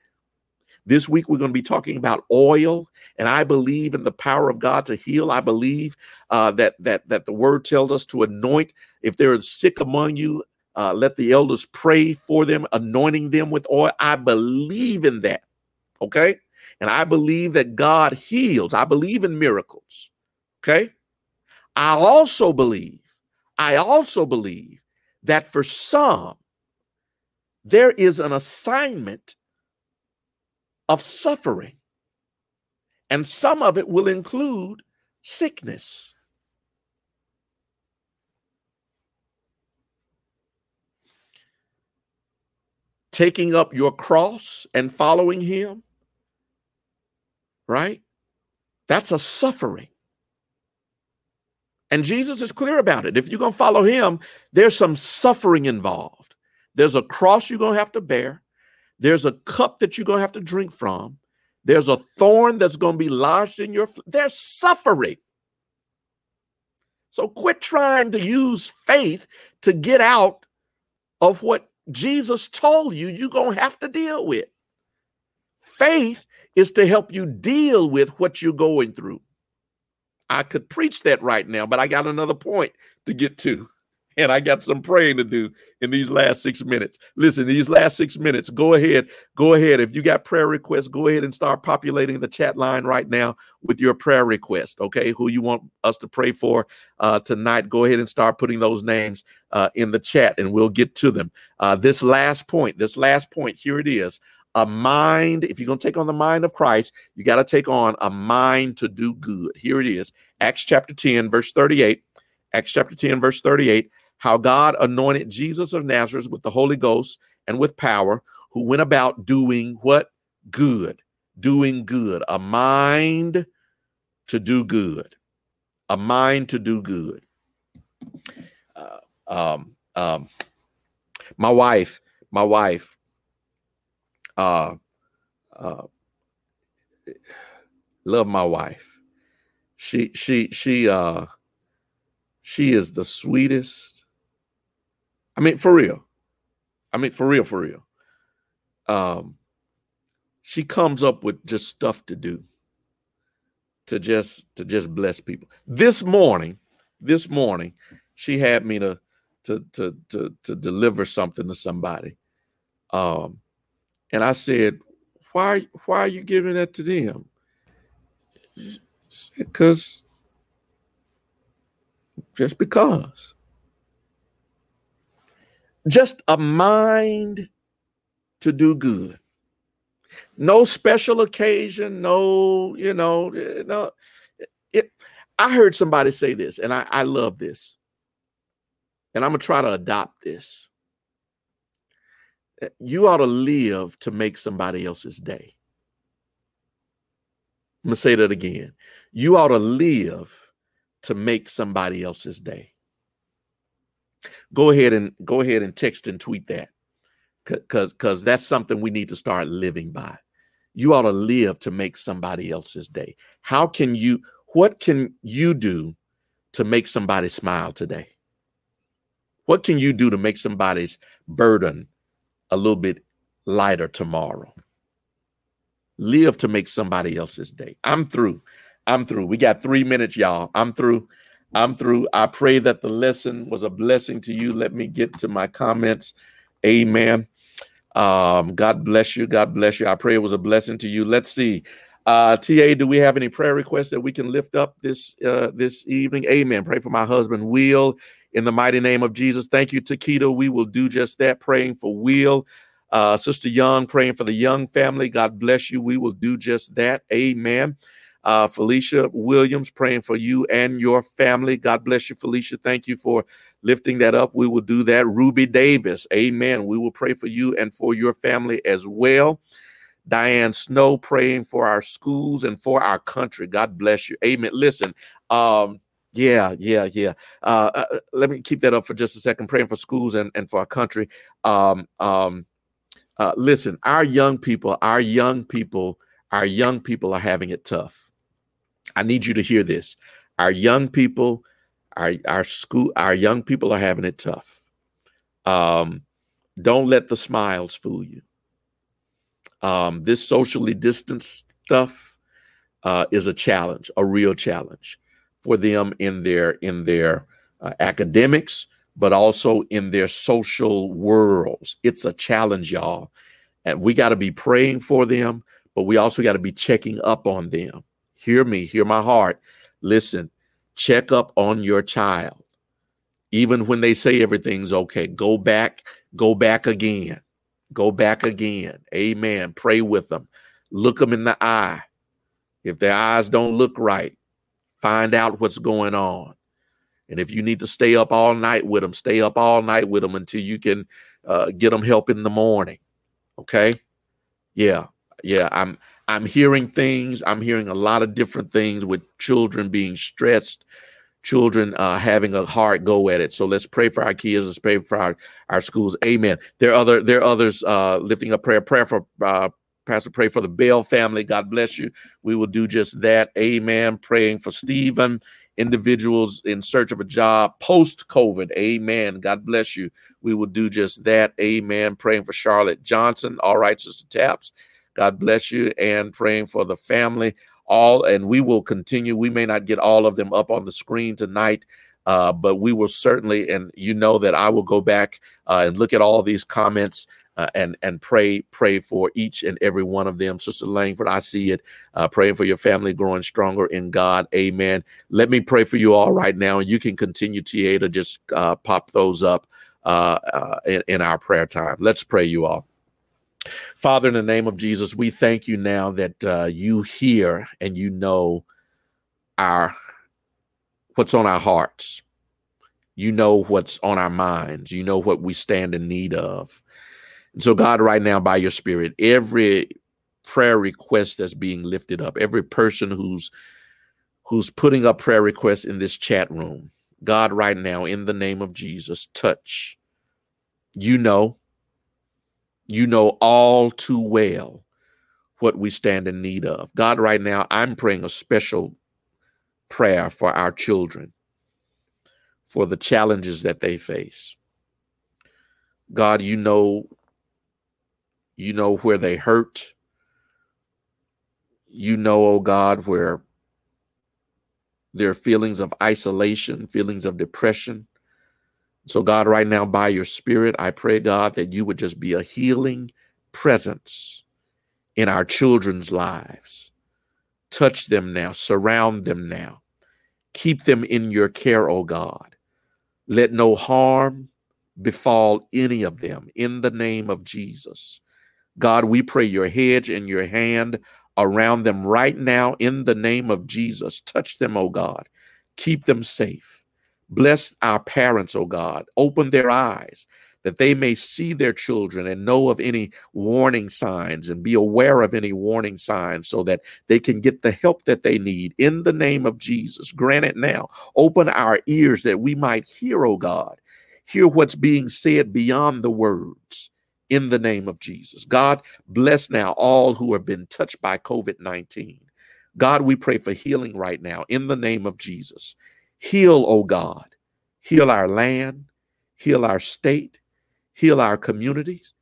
A: This week, we're going to be talking about oil, and I believe in the power of God to heal. I believe uh, that that that the Word tells us to anoint. If there is sick among you, uh, let the elders pray for them, anointing them with oil. I believe in that. Okay, and I believe that God heals. I believe in miracles. Okay, I also believe. I also believe that for some, there is an assignment of suffering. And some of it will include sickness. Taking up your cross and following Him, right? That's a suffering. And Jesus is clear about it. If you're going to follow Him, there's some suffering involved. There's a cross you're going to have to bear. There's a cup that you're going to have to drink from. There's a thorn that's going to be lodged in your. There's suffering. So quit trying to use faith to get out of what Jesus told you you're going to have to deal with. Faith is to help you deal with what you're going through. I could preach that right now, but I got another point to get to and I got some praying to do in these last six minutes. Listen, these last six minutes, go ahead, go ahead. If you got prayer requests, go ahead and start populating the chat line right now with your prayer request. Okay, who you want us to pray for uh, tonight? Go ahead and start putting those names uh, in the chat, and we'll get to them. Uh, this last point, this last point, here it is. A mind, if you're going to take on the mind of Christ, you got to take on a mind to do good. Here it is Acts chapter 10, verse 38. Acts chapter 10, verse 38 how God anointed Jesus of Nazareth with the Holy Ghost and with power, who went about doing what? Good, doing good, a mind to do good, a mind to do good. Uh, um, um, my wife, my wife, uh, uh, love my wife. She, she, she, uh, she is the sweetest, I mean, for real. I mean, for real, for real. Um, she comes up with just stuff to do to just to just bless people. This morning, this morning, she had me to to to to to deliver something to somebody. Um, and I said, "Why why are you giving that to them?" Because just because just a mind to do good. No special occasion, no, you know, eh, no. It, I heard somebody say this, and I, I love this. And I'm going to try to adopt this. Eh, you ought to live to make somebody else's day. I'm going to say that again. You ought to live to make somebody else's day. Go ahead and go ahead and text and tweet that. Because because that's something we need to start living by. You ought to live to make somebody else's day. How can you what can you do to make somebody smile today? What can you do to make somebody's burden a little bit lighter tomorrow? Live to make somebody else's day. I'm through. I'm through. We got three minutes y'all. I'm through i'm through i pray that the lesson was a blessing to you let me get to my comments amen um, God bless you. God bless you. I pray it was a blessing to you. Let's see. Uh, TA, do we have any prayer requests that we can lift up this uh, this evening? Amen. Pray for my husband, Will, in the mighty name of Jesus. Thank you, Taquito. We will do just that. Praying for Will. Uh, Sister Young, praying for the Young family. God bless you. We will do just that. Amen. Uh, Felicia Williams, praying for you and your family. God bless you, Felicia. Thank you for lifting that up. We will do that. Ruby Davis, amen. We will pray for you and for your family as well. Diane Snow praying for our schools and for our country. God bless you. Amen. Listen, um, yeah, yeah, yeah. Uh, uh, uh, let me keep that up for just a second. Praying for schools and, and for our country. Um, um, uh, listen, our young people, our young people, our young people are having it tough. I need you to hear this. Our young people our our school our young people are having it tough. Um, don't let the smiles fool you. Um, this socially distanced stuff uh, is a challenge, a real challenge for them in their in their uh, academics, but also in their social worlds. It's a challenge, y'all, and we got to be praying for them, but we also got to be checking up on them. Hear me, hear my heart. Listen, check up on your child. Even when they say everything's okay, go back, go back again. Go back again. Amen. Pray with them. Look them in the eye. If their eyes don't look right, find out what's going on. And if you need to stay up all night with them, stay up all night with them until you can uh, get them help in the morning. Okay? Yeah, yeah. I'm I'm hearing things. I'm hearing a lot of different things with children being stressed, children uh, having a hard go at it. So let's pray for our kids. Let's pray for our, our schools. Amen. There are other there are others uh, lifting up prayer. Prayer for uh, Pastor. Pray for the Bell family. God bless you. We will do just that. Amen. Praying for Stephen. Individuals in search of a job post COVID. Amen. God bless you. We will do just that. Amen. Praying for Charlotte Johnson. All right, Sister Taps. God bless you and praying for the family. All and we will continue. We may not get all of them up on the screen tonight, uh, but we will certainly. And you know that I will go back uh, and look at all these comments uh, and and pray pray for each and every one of them. Sister Langford, I see it. Uh, praying for your family growing stronger in God. Amen. Let me pray for you all right now, and you can continue, TA, to just uh, pop those up uh, in, in our prayer time. Let's pray, you all. Father, in the name of Jesus, we thank you now that uh, you hear and you know our what's on our hearts. You know what's on our minds. You know what we stand in need of. And so, God, right now, by your Spirit, every prayer request that's being lifted up, every person who's who's putting up prayer requests in this chat room, God, right now, in the name of Jesus, touch. You know, you know all too well what we stand in need of. God, right now, I'm praying a special prayer for our children, for the challenges that they face. God, you know, you know where they hurt. You know, oh God, where there are feelings of isolation, feelings of depression, so, God, right now, by your Spirit, I pray, God, that you would just be a healing presence in our children's lives. Touch them now, surround them now, keep them in your care, O God. Let no harm befall any of them in the name of Jesus. God, we pray your hedge and your hand around them right now in the name of Jesus. Touch them, O God. Keep them safe. Bless our parents, O God. Open their eyes that they may see their children and know of any warning signs and be aware of any warning signs so that they can get the help that they need in the name of Jesus. Grant it now. Open our ears that we might hear, O God, hear what's being said beyond the words in the name of Jesus. God, bless now all who have been touched by COVID 19. God, we pray for healing right now in the name of Jesus. Heal, oh God. Heal our land, heal our state, heal our communities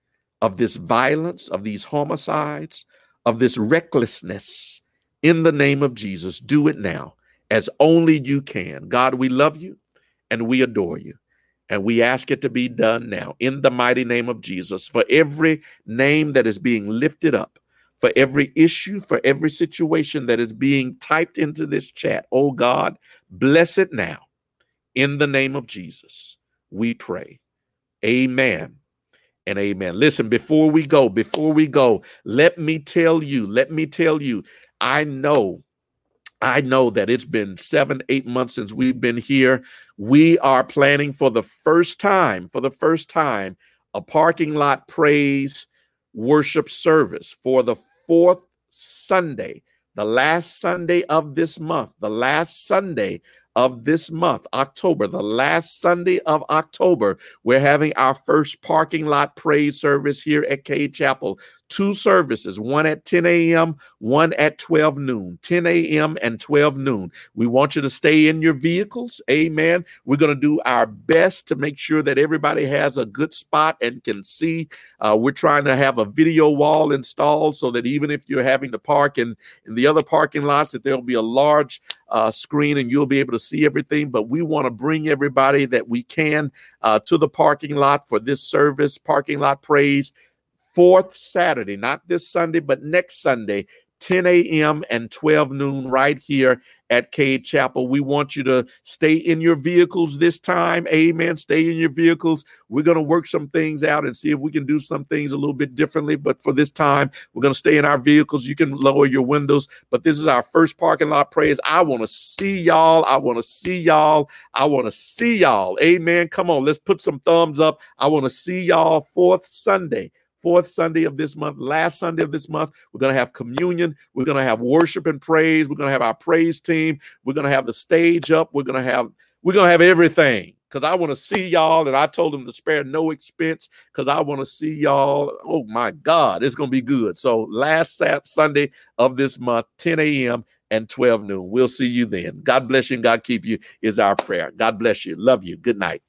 A: of this violence, of these homicides, of this recklessness. In the name of Jesus, do it now as only you can. God, we love you and we adore you. And we ask it to be done now in the mighty name of Jesus for every name that is being lifted up, for every issue, for every situation that is being typed into this chat. Oh God, bless it now in the name of Jesus. We pray. Amen and amen. Listen, before we go, before we go, let me tell you, let me tell you, I know I know that it's been seven, eight months since we've been here. We are planning for the first time, for the first time, a parking lot praise worship service for the fourth Sunday, the last Sunday of this month, the last Sunday of this month, October, the last Sunday of October, we're having our first parking lot praise service here at Cade Chapel two services, one at 10 a.m., one at 12 noon, 10 a.m. and 12 noon. We want you to stay in your vehicles. Amen. We're going to do our best to make sure that everybody has a good spot and can see. Uh, we're trying to have a video wall installed so that even if you're having to park in, in the other parking lots, that there'll be a large uh, screen and you'll be able to see everything. But we want to bring everybody that we can uh, to the parking lot for this service, parking lot praise fourth Saturday, not this Sunday, but next Sunday, 10 a.m. and 12 noon, right here at Cade Chapel. We want you to stay in your vehicles this time. Amen. Stay in your vehicles. We're going to work some things out and see if we can do some things a little bit differently. But for this time, we're going to stay in our vehicles. You can lower your windows. But this is our first parking lot praise. I want to see y'all. I want to see y'all. I want to see y'all. Amen. Come on, let's put some thumbs up. I want to see y'all fourth Sunday fourth Sunday of this month, last Sunday of this month. We're going to have communion. We're going to have worship and praise. We're going to have our praise team. We're going to have the stage up. We're going to have we're going to have everything because I want to see y'all. And I told them to spare no expense because I want to see y'all. Oh my God, it's going to be good. So last Sunday of this month, 10 a.m. and 12 noon. We'll see you then. God bless you and God keep you is our prayer. God bless you. Love you. Good night.